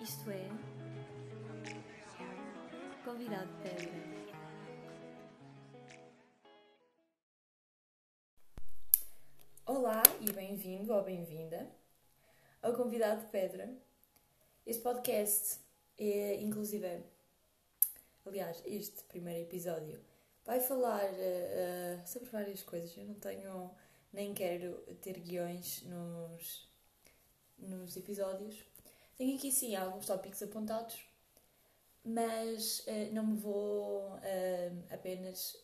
Isto é. Convidado Pedra. Olá e bem-vindo ou bem-vinda ao Convidado Pedra. Este podcast é, inclusive, aliás, este primeiro episódio vai falar uh, sobre várias coisas. Eu não tenho, nem quero ter guiões nos, nos episódios. Tenho aqui sim alguns tópicos apontados, mas uh, não me vou apenas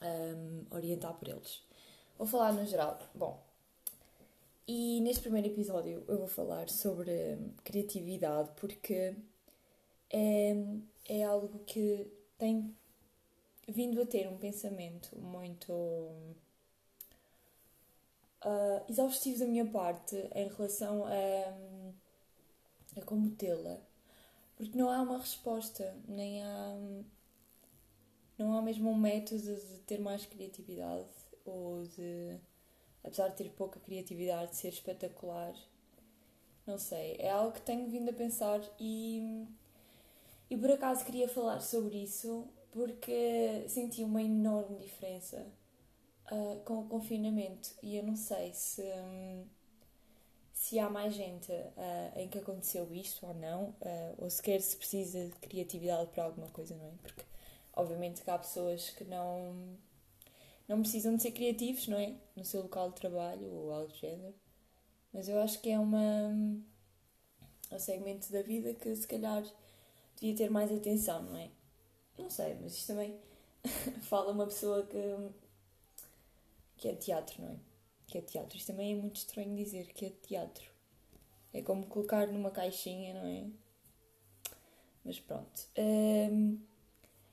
um, orientar por eles. Vou falar no geral. Bom, e neste primeiro episódio eu vou falar sobre criatividade porque é, é algo que tem vindo a ter um pensamento muito uh, exaustivo da minha parte em relação a, a como tê-la. Porque não há uma resposta, nem há. Não há mesmo um método de ter mais criatividade ou de, apesar de ter pouca criatividade, de ser espetacular. Não sei, é algo que tenho vindo a pensar e, e por acaso queria falar sobre isso porque senti uma enorme diferença uh, com o confinamento e eu não sei se, um, se há mais gente uh, em que aconteceu isto ou não, uh, ou sequer se precisa de criatividade para alguma coisa, não é? Porque obviamente que há pessoas que não, não precisam de ser criativos, não é? No seu local de trabalho ou algo do género. Mas eu acho que é uma, um segmento da vida que se calhar devia ter mais atenção, não é? Não sei, mas isto também fala uma pessoa que, que é teatro, não é? Que é teatro. Isto também é muito estranho dizer que é teatro. É como colocar numa caixinha, não é? Mas pronto. Um,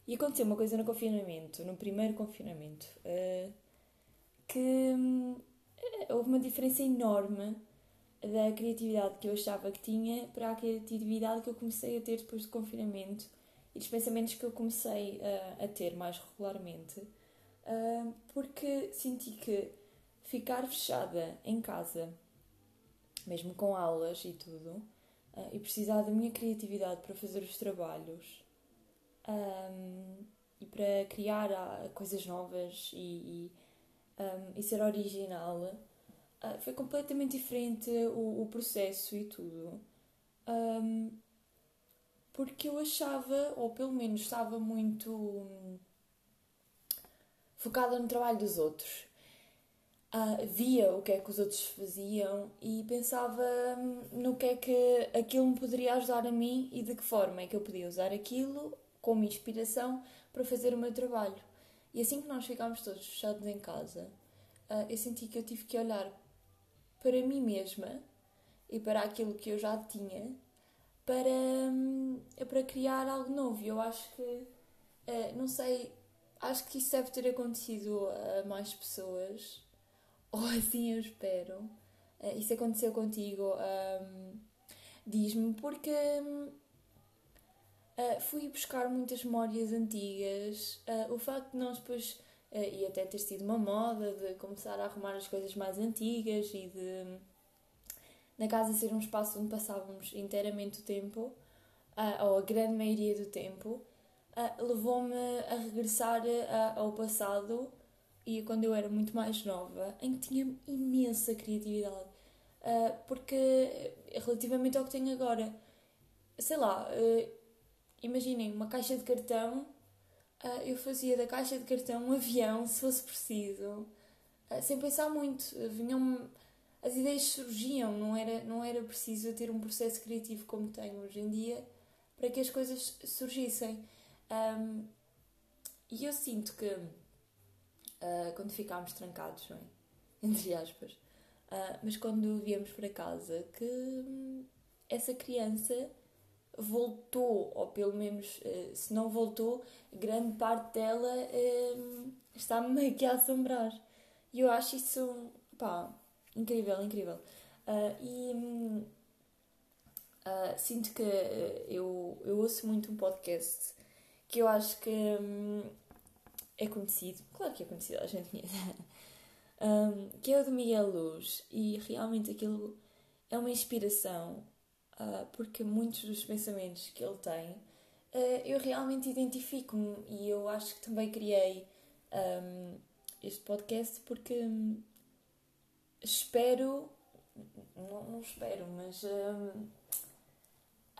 e aconteceu uma coisa no confinamento, no primeiro confinamento, uh, que um, houve uma diferença enorme da criatividade que eu achava que tinha para a criatividade que eu comecei a ter depois do confinamento e dos pensamentos que eu comecei uh, a ter mais regularmente, uh, porque senti que ficar fechada em casa, mesmo com aulas e tudo, uh, e precisar da minha criatividade para fazer os trabalhos um, e para criar coisas novas e, e, um, e ser original, foi completamente diferente o, o processo e tudo. Um, porque eu achava, ou pelo menos estava muito hum, focada no trabalho dos outros. Uh, via o que é que os outros faziam e pensava hum, no que é que aquilo me poderia ajudar a mim e de que forma é que eu podia usar aquilo como inspiração para fazer o meu trabalho. E assim que nós ficámos todos fechados em casa, uh, eu senti que eu tive que olhar para mim mesma e para aquilo que eu já tinha para, hum, para criar algo novo. E eu acho que, eh, não sei, acho que isso deve ter acontecido a mais pessoas, ou assim eu espero. Eh, isso aconteceu contigo, um, diz-me, porque uh, fui buscar muitas memórias antigas. Uh, o facto de nós depois, uh, e até ter sido uma moda, de começar a arrumar as coisas mais antigas e de na casa ser um espaço onde passávamos inteiramente o tempo, ou a grande maioria do tempo, levou-me a regressar ao passado e quando eu era muito mais nova, em que tinha imensa criatividade. porque relativamente ao que tenho agora, sei lá, imaginem uma caixa de cartão, eu fazia da caixa de cartão um avião se fosse preciso, sem pensar muito. Vinham as ideias surgiam, não era, não era preciso ter um processo criativo como tenho hoje em dia para que as coisas surgissem. Um, e eu sinto que uh, quando ficámos trancados, não é? entre aspas, uh, mas quando viemos para casa, que hum, essa criança voltou, ou pelo menos, uh, se não voltou, grande parte dela hum, está meio que a assombrar. E eu acho isso, pá, Incrível, incrível. Uh, e uh, sinto que eu, eu ouço muito um podcast que eu acho que é conhecido, claro que é conhecido, a gente conhece, um, que é o do Miguel Luz, e realmente aquilo é uma inspiração uh, porque muitos dos pensamentos que ele tem uh, eu realmente identifico-me e eu acho que também criei um, este podcast porque um, espero, não, não, espero, mas um,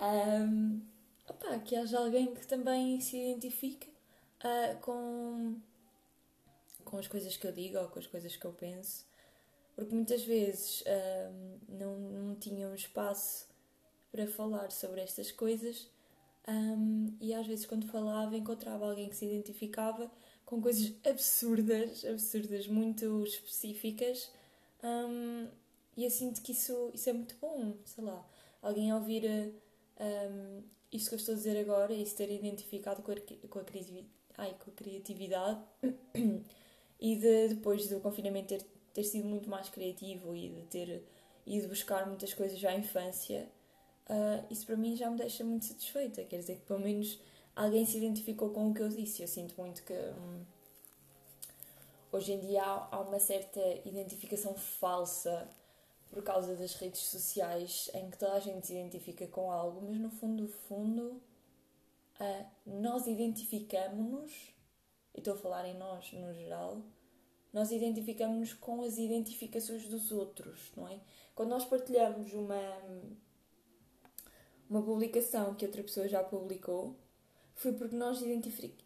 um, opa, que haja alguém que também se identifique uh, com, com as coisas que eu digo ou com as coisas que eu penso, porque muitas vezes não, não tinham espaço para falar sobre estas coisas. Um, e às vezes, quando falava, encontrava alguém que se identificava com coisas absurdas, absurdas, muito específicas. Um, e eu sinto que isso, isso é muito bom, sei lá, alguém ouvir um, que eu estou a dizer agora e se ter identificado com a, com a, ai, com a criatividade e de, depois do confinamento ter, ter sido muito mais criativo e de ter ido buscar muitas coisas já à infância, uh, isso para mim já me deixa muito satisfeita. Quer dizer que pelo menos alguém se identificou com o que eu disse. Eu sinto muito que hum, hoje em dia há, há, uma certa identificação falsa por causa das redes sociais em que toda a gente se identifica com algo, mas no fundo, fundo, uh, nós identificamos-nos, e estou a falar em nós no geral, nós identificamos-nos com as identificações dos outros, não é? Quando nós partilhamos uma, uma publicação que outra pessoa já publicou, foi porque nós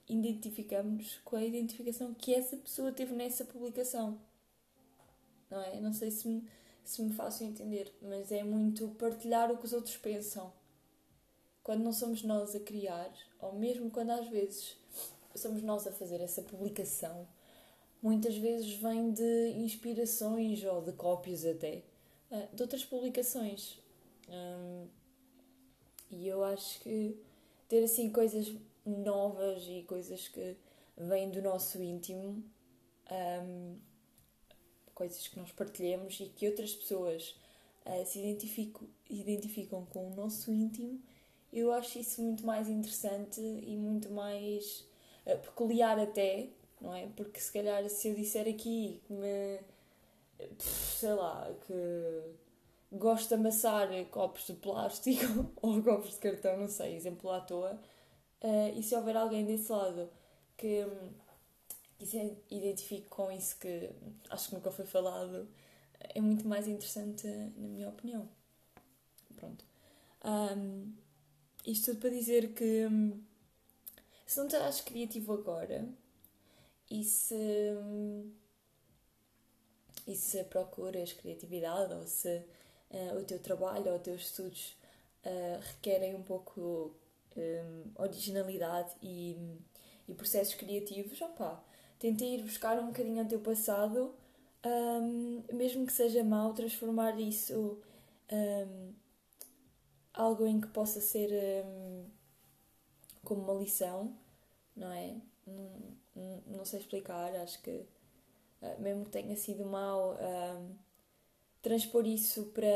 identificamos com a identificação que essa pessoa teve nessa publicação. Não é? Não sei se me, se me faço entender, mas é muito partilhar o que os outros pensam. Quando não somos nós a criar, ou mesmo quando às vezes somos nós a fazer essa publicação, muitas vezes vem de inspirações ou de cópias até eh, de outras publicações. E eu acho que ter assim coisas novas e coisas que vêm do nosso íntimo, coisas que nós partilhamos e que outras pessoas uh, se identificam com o nosso íntimo, eu acho isso muito mais interessante e muito mais uh, peculiar até, não é? Porque se calhar se eu disser aqui que me. sei lá, que gosto de amassar copos de plástico ou copos de cartão, não sei, exemplo à toa. Uh, e se houver alguém desse lado que, que se identifique com isso que acho que nunca foi falado, é muito mais interessante, na minha opinião. Pronto. Um, isto tudo para dizer que um, se não estás criativo agora e se, um, e se procuras criatividade ou se uh, o teu trabalho ou os teus estudos uh, requerem um pouco um, originalidade e, e, processos criativos, opa, tenta ir buscar um bocadinho o teu passado, um, mesmo que seja mau, transformar isso um, algo em que possa ser um, como uma lição, não é? Não, não, sei explicar, acho que uh, mesmo que tenha sido mau, um, transpor isso para,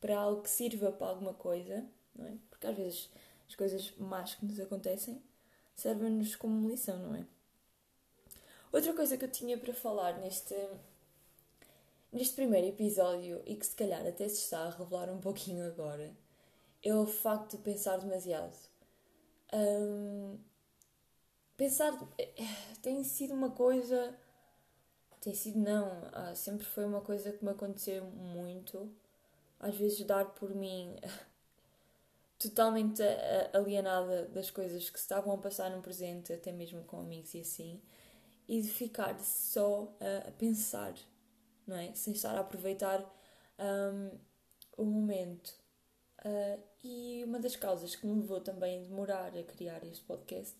para algo que sirva para alguma coisa, não é? Porque às vezes as coisas más que nos acontecem servem-nos como lição, não é? Outra coisa que eu tinha para falar neste, neste primeiro episódio e que se calhar até se está a revelar um pouquinho agora é o facto de pensar demasiado. Um, pensar eh, tem sido uma coisa tem sido não, ah, sempre foi uma coisa que me aconteceu muito. Às vezes dar por mim totalmente alienada das coisas que estavam a passar no presente, até mesmo com amigos e assim, e de ficar só a pensar, não é? Sem estar a aproveitar um, o momento. Uh, e uma das causas que me levou também a demorar a criar este podcast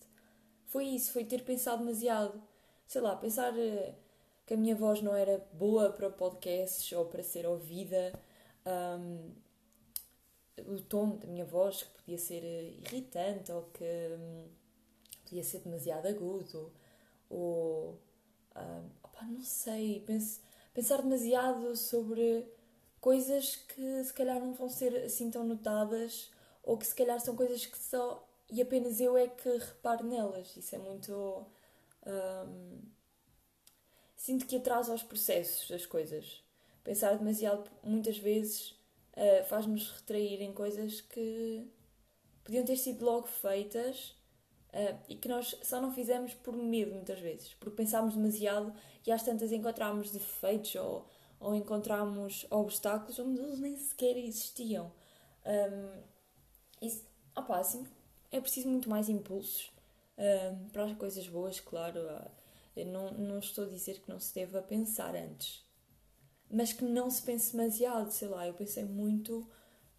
foi isso, foi ter pensado demasiado. Sei lá, pensar. Uh, que a minha voz não era boa para podcasts ou para ser ouvida, um, o tom da minha voz que podia ser irritante ou que um, podia ser demasiado agudo, ou um, opa, não sei, pense, pensar demasiado sobre coisas que se calhar não vão ser assim tão notadas ou que se calhar são coisas que só e apenas eu é que reparo nelas. Isso é muito. Um, sinto que atrasa os processos das coisas. Pensar demasiado, muitas vezes, uh, faz-nos retrair em coisas que podiam ter sido logo feitas uh, e que nós só não fizemos por medo muitas vezes, porque pensámos demasiado e às tantas encontramos defeitos ou, ou encontramos obstáculos onde eles nem sequer existiam. Um, isso, opa, assim, é preciso muito mais impulsos um, para as coisas boas, claro. Eu não, não estou a dizer que não se deva pensar antes, mas que não se pense demasiado, sei lá. Eu pensei muito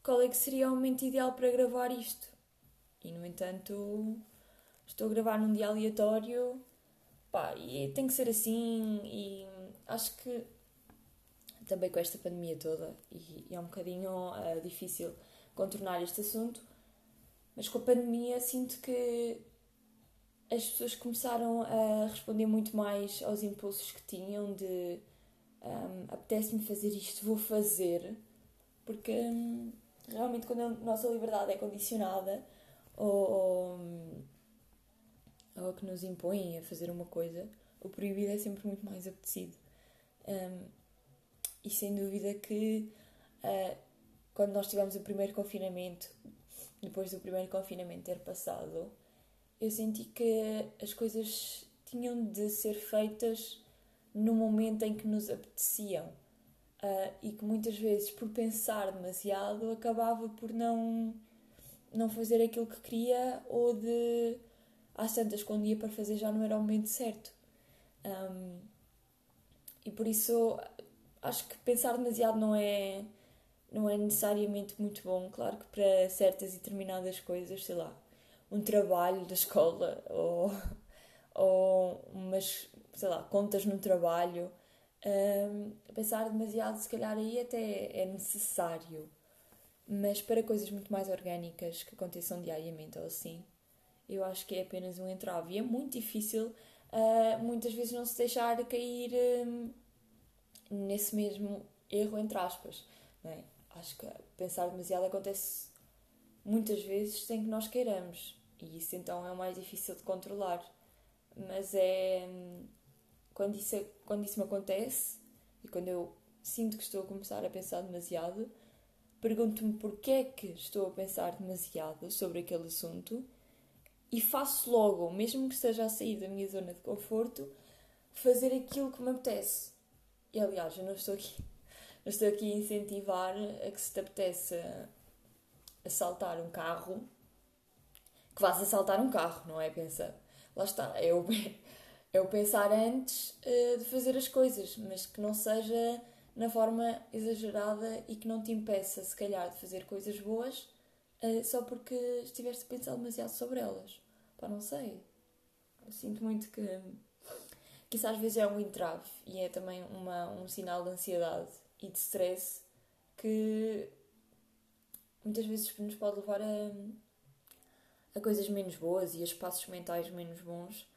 qual é que seria o momento ideal para gravar isto. E no entanto, estou a gravar num dia aleatório, pá, e tem que ser assim. E acho que também com esta pandemia toda, e, e é um bocadinho uh, difícil contornar este assunto, mas com a pandemia sinto que as pessoas começaram a responder muito mais aos impulsos que tinham de um, apetece-me fazer isto, vou fazer, porque um, realmente quando a nossa liberdade é condicionada ou, ou, ou que nos impõem a fazer uma coisa, o proibido é sempre muito mais apetecido. Um, e sem dúvida que uh, quando nós tivemos o primeiro confinamento, depois do primeiro confinamento ter passado, eu senti que as coisas tinham de ser feitas no momento em que nos apeteciam uh, e que muitas vezes por pensar demasiado acabava por não não fazer aquilo que queria ou de às tantas quando ia para fazer já não era o momento certo um, e por isso acho que pensar demasiado não é não é necessariamente muito bom claro que para certas e determinadas coisas sei lá um trabalho da escola ou, ou umas, sei lá, contas no trabalho. Um, pensar demasiado, se calhar aí até é necessário, mas para coisas muito mais orgânicas que aconteçam diariamente ou assim, eu acho que é apenas um entrave. E é muito difícil uh, muitas vezes não se deixar cair um, nesse mesmo erro, entre aspas. É? Acho que pensar demasiado acontece muitas vezes sem que nós queiramos. E isso então é o mais difícil de controlar. Mas é. Quando isso, quando isso me acontece e quando eu sinto que estou a começar a pensar demasiado, pergunto-me porquê é que estou a pensar demasiado sobre aquele assunto e faço logo, mesmo que esteja a sair da minha zona de conforto, fazer aquilo que me apetece. E aliás, eu não estou aqui, não estou aqui a incentivar a que se te apeteça assaltar um carro que vás assaltar um carro, não é? Pensa, lá está, é o, é o pensar antes uh, de fazer as coisas, mas que não seja na forma exagerada e que não te impeça, se calhar, de fazer coisas boas uh, só porque estiveste a pensar demasiado sobre elas. Pá, não sei. Eu sinto muito que, que isso às vezes é um entrave e é também uma, um sinal de ansiedade e de stress que muitas vezes nos pode levar a a coisas menos boas e a espaços mentais menos bons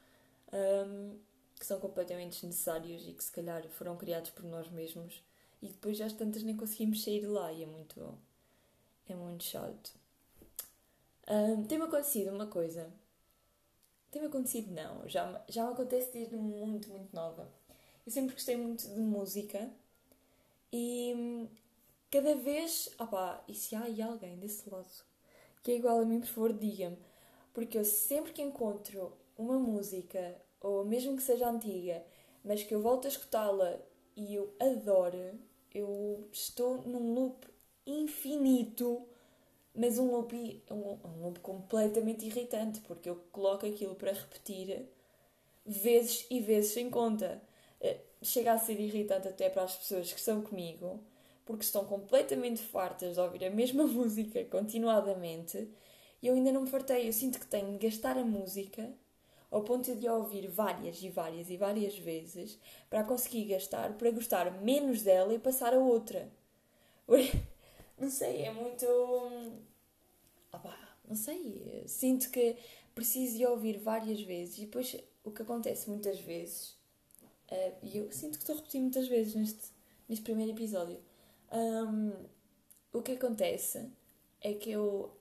um, que são completamente desnecessários e que se calhar foram criados por nós mesmos e depois já tantas nem conseguimos sair de lá e é muito é muito chato um, tem-me acontecido uma coisa. Tem-me acontecido não. Já, já me acontece desde muito muito nova. Eu sempre gostei muito de música e hum, cada vez opá, e se há aí alguém desse lado que é igual a mim, por favor, diga-me. Porque eu sempre que encontro uma música, ou mesmo que seja antiga, mas que eu volto a escutá-la e eu adoro, eu estou num loop infinito, mas um loop, um, um loop completamente irritante, porque eu coloco aquilo para repetir vezes e vezes sem conta. Eh, chega a ser irritante até para as pessoas que estão comigo, porque estão completamente fartas de ouvir a mesma música continuadamente e eu ainda não me fartei. Eu sinto que tenho de gastar a música ao ponto de a ouvir várias e várias e várias vezes para conseguir gastar, para gostar menos dela e passar a outra. Não sei, é muito. Opa, não sei. Sinto que preciso de ouvir várias vezes e depois o que acontece muitas vezes, uh, e eu sinto que estou a repetir muitas vezes neste, neste primeiro episódio, um, o que acontece é que eu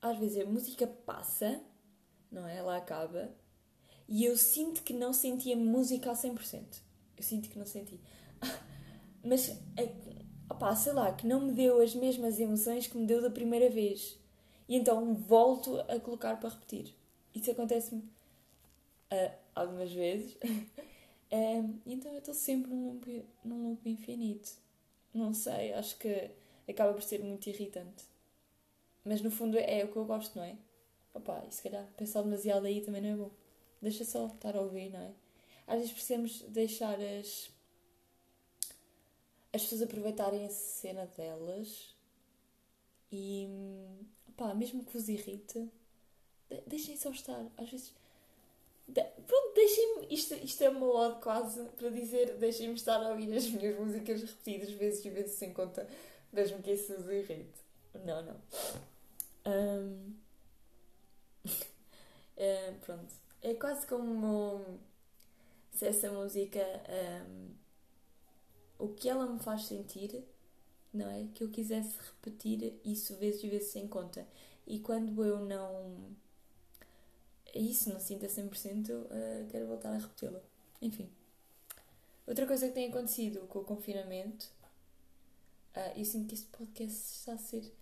às vezes a música passa, não é? Ela acaba, e eu sinto que não senti a música ao 100%. Eu sinto que não senti. Mas é, opá, sei lá, que não me deu as mesmas emoções que me deu da primeira vez. E então volto a colocar para repetir. Isso acontece-me uh, algumas vezes. um, então eu estou sempre num loop, num loop infinito. Não sei, acho que acaba por ser muito irritante. Mas no fundo é o que eu gosto, não é? Opá, e se calhar pensar demasiado aí também não é bom. Deixa só estar a ouvir, não é? Às vezes precisamos deixar as, as pessoas aproveitarem a cena delas e pá, mesmo que vos irrite, deixem só estar. Às vezes. De, pronto, deixem-me. Isto, isto é uma lado quase para dizer: deixem-me estar a ouvir as minhas músicas repetidas vezes e vezes sem conta, mesmo que isso vos irrite. Não, não. Um, é, pronto. É quase como se essa música. Um, o que ela me faz sentir, não é? Que eu quisesse repetir isso vezes e vezes sem conta. E quando eu não. É isso, não sinto a 100%, uh, quero voltar a repeti-la. Enfim. Outra coisa que tem acontecido com o confinamento, uh, eu sinto que este podcast está a ser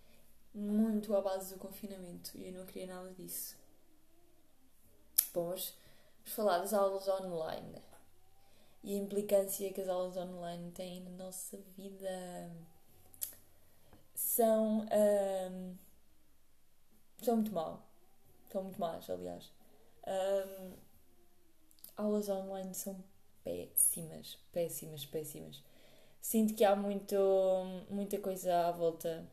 muito à base do confinamento e eu não queria nada disso. Bom, vamos falar das aulas online e a implicância que as aulas online têm na nossa vida. São. Um, são muito mal. São muito más, aliás. Um, aulas online são péssimas, péssimas, péssimas. Sinto que há muito, muita coisa à volta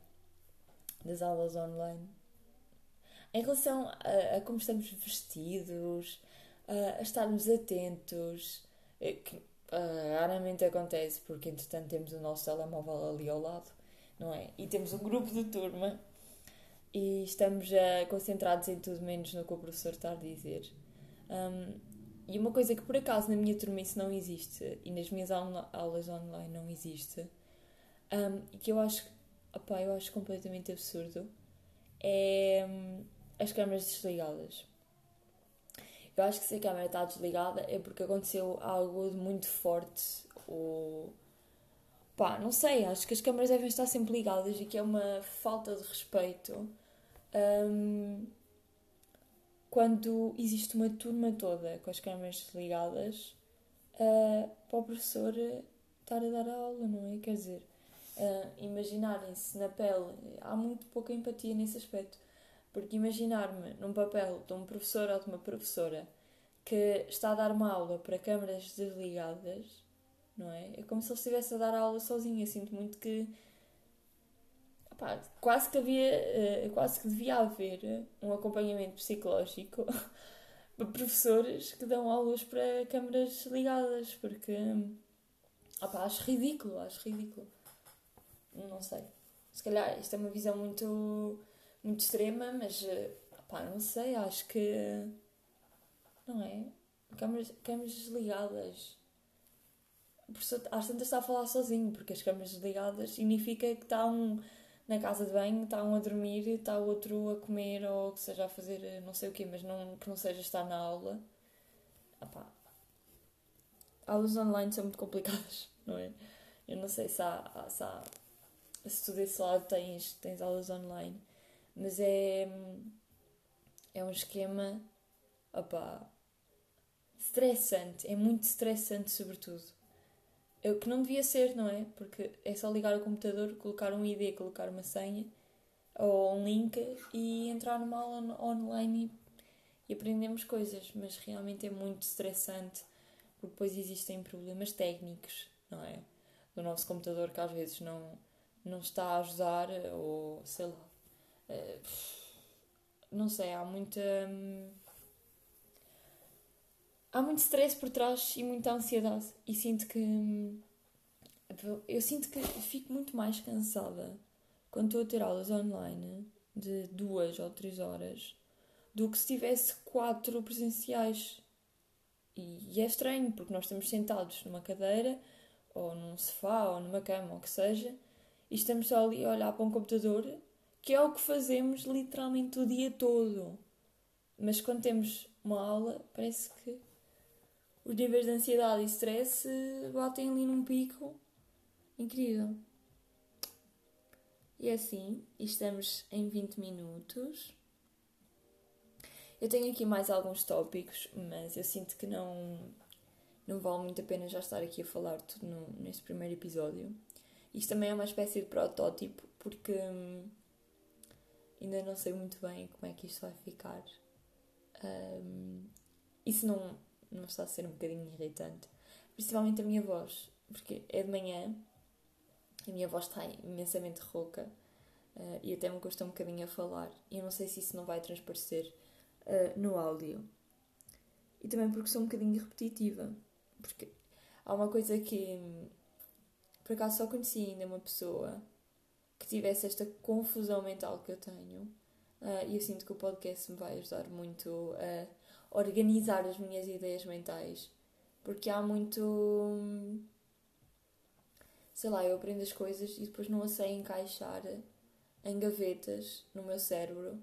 das aulas online. Em relação a, a como estamos vestidos, a, a estarmos atentos, é que uh, raramente acontece, porque entretanto temos o nosso telemóvel ali ao lado, não é? E temos um grupo de turma e estamos uh, concentrados em tudo menos no que o professor está a dizer. Um, e uma coisa que por acaso na minha turma isso não existe e nas minhas aulas online não existe, um, e que eu acho, opa, eu acho completamente absurdo, é um, as câmaras desligadas. Eu acho que se a câmera está desligada é porque aconteceu algo de muito forte ou. pá, não sei, acho que as câmaras devem estar sempre ligadas e que é uma falta de respeito um, quando existe uma turma toda com as câmaras desligadas uh, para o professor estar a dar a aula, não é? Quer dizer, uh, imaginarem-se na pele, há muito pouca empatia nesse aspecto. Porque imaginar-me num papel de um professor ou de uma professora que está a dar uma aula para câmaras desligadas, não é? É como se ele estivesse a dar aula sozinho. Eu sinto muito que. Opá, quase que havia. Eh, quase que devia haver um acompanhamento psicológico para professores que dão aulas para câmaras ligadas, porque. Opá, acho ridículo, acho ridículo. Não sei. Se calhar isto é uma visão muito muito extrema, mas eh, pá, não sei, acho que não é? Câmaras, câmaras desligadas. O professor às tantas está a falar sozinho, porque as câmaras desligadas significa que está um na casa de banho, está um a dormir, está outro a comer ou que seja a fazer eh, não sei o quê, mas não, que não seja estar na aula. Epá. Aulas online são muito complicadas, não é? Eu não sei se há, se, há, se tu desse lado tens, tens aulas online mas é. É um esquema. Opá, estressante. É muito estressante, sobretudo. É o que não devia ser, não é? Porque é só ligar o computador, colocar um ID, colocar uma senha ou um link e entrar numa aula online e, e aprendemos coisas. Mas realmente é muito estressante porque depois existem problemas técnicos, não é? Do nosso computador que às vezes não, não está a ajudar ou sei lá não sei, há muita. Hum, há muito stress por trás e muita ansiedade. E sinto que. Hum, eu sinto que fico muito mais cansada quando estou a ter aulas online de duas ou três horas do que se tivesse quatro presenciais. E, é estranho, porque nós estamos sentados numa cadeira, ou num sofá, ou numa cama, ou o que seja, e estamos só ali a olhar para um computador que é o que fazemos literalmente o dia todo. Mas quando temos uma aula, parece que os níveis de ansiedade e stress batem ali num pico incrível. E é assim, estamos em 20 minutos. Eu tenho aqui mais alguns tópicos, mas eu sinto que não, não vale muito a pena já estar aqui a falar tudo no, neste primeiro episódio. Isto também é uma espécie de protótipo, porque hum, ainda não sei muito bem como é que isto vai ficar. Um, isso não, não está a ser um bocadinho irritante. Principalmente a minha voz, porque é de manhã, a minha voz está imensamente rouca uh, e até me custa um bocadinho a falar. E eu não sei se isso não vai transparecer uh, no áudio. E também porque sou um bocadinho repetitiva. Porque há uma coisa que por acaso só conheci ainda uma pessoa que tivesse esta confusão mental que eu tenho. Uh, e eu sinto que o podcast me vai ajudar muito a organizar as minhas ideias mentais. Porque há muito. Sei lá, eu aprendo as coisas e depois não as sei encaixar em gavetas no meu cérebro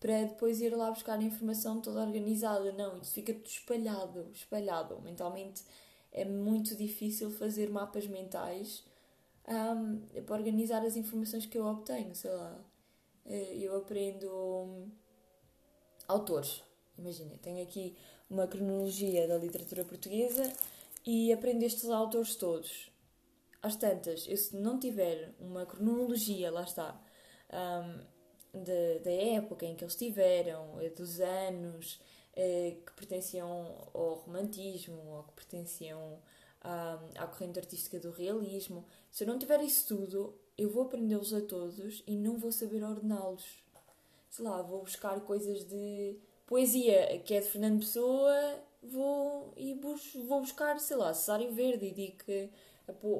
para depois ir lá buscar a informação toda organizada. Não, isso fica tudo espalhado, espalhado. Mentalmente é muito difícil fazer mapas mentais um, para organizar as informações que eu obtenho, sei lá. Eh, eu aprendo um, autores. Imagina, tenho aqui uma cronologia da literatura portuguesa e aprendo estes autores todos. Às tantas, eu se não tiver uma cronologia, lá está, um, de, da época em que eles tiveram, eh, dos anos, eh, que pertenciam ao romantismo ou que pertenciam à, corrente artística do realismo. Se eu não tiver isso tudo, eu vou aprendê-los a todos e não vou saber ordená-los. Sei lá, vou buscar coisas de poesia que é de Fernando Pessoa, vou e bus vou buscar, sei lá, Cesário Verde e digo que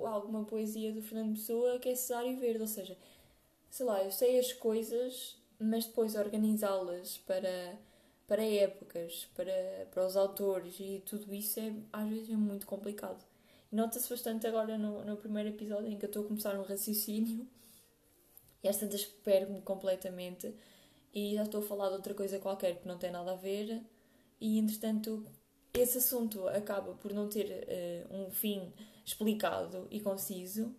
alguma poesia do Fernando Pessoa que é Cesário Verde, ou seja, sei lá, eu sei as coisas, mas depois organizá-las para para épocas, para, para os autores e tudo isso é às vezes é muito complicado. Nota-se bastante agora no, no primeiro episódio em que eu estou a começar um raciocínio e às tantas perco-me completamente e já estou a falar de outra coisa qualquer que não tem nada a ver e entretanto esse assunto acaba por não ter uh, um fim explicado e conciso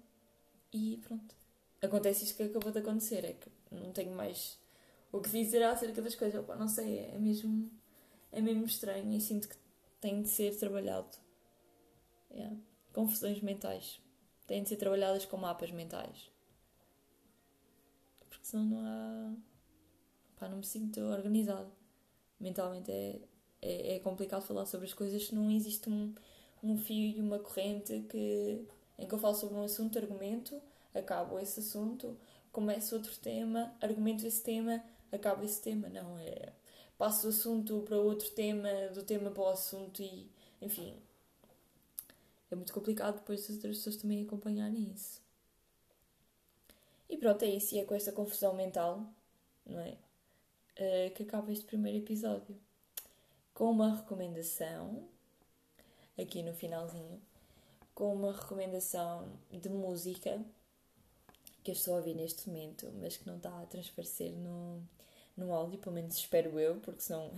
e pronto. Acontece isto que acabou de acontecer, é que não tenho mais o que dizer acerca das coisas. Opa, não sei, é mesmo, é mesmo estranho e sinto que tem de ser trabalhado. Yeah. Confusões mentais. Têm de ser trabalhadas com mapas mentais. Porque senão não há. Pá, não me sinto organizado. Mentalmente é, é, é complicado falar sobre as coisas se não existe um, um fio e uma corrente que, em que eu falo sobre um assunto, argumento, acabo esse assunto, começo outro tema, argumento esse tema, acaba esse tema, não. É, passo do assunto para outro tema, do tema para o assunto e, enfim. É muito complicado depois as outras pessoas também acompanharem isso. E pronto, é isso. E é com esta confusão mental, não é? Uh, que acaba este primeiro episódio. Com uma recomendação, aqui no finalzinho, com uma recomendação de música que eu estou a ouvir neste momento, mas que não está a transparecer no, no áudio, pelo menos espero eu, porque são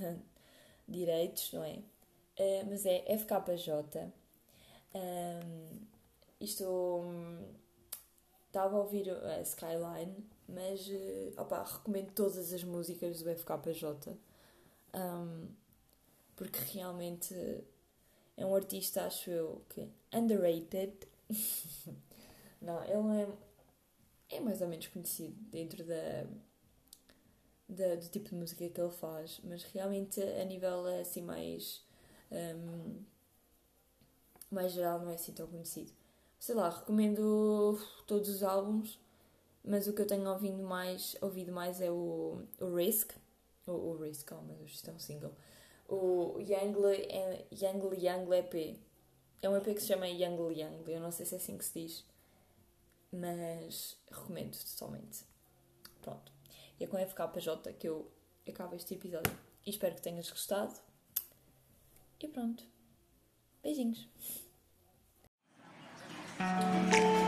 direitos, não é? Uh, mas é FKJ. Um, isto estava a ouvir a Skyline, mas uh, opa, recomendo todas as músicas do FKJ um, porque realmente é um artista, acho eu, que underrated. não, ele é, é mais ou menos conhecido dentro da da, do tipo de música que ele faz, mas realmente a nível assim mais, um, mais geral não é assim tão conhecido. Sei lá, recomendo todos os álbuns, mas o que eu tenho ouvido mais, ouvido mais é o, o Risk, o, o Risk, oh meu Deus, isto é um single, o Youngle Youngle EP. É um EP que se chama Youngle Youngle, eu não sei se é assim que se diz, mas recomendo totalmente. Pronto. E é com FKJ que eu acabo este episódio. E espero que tenhas gostado. E pronto. Beijinhos. Thank you.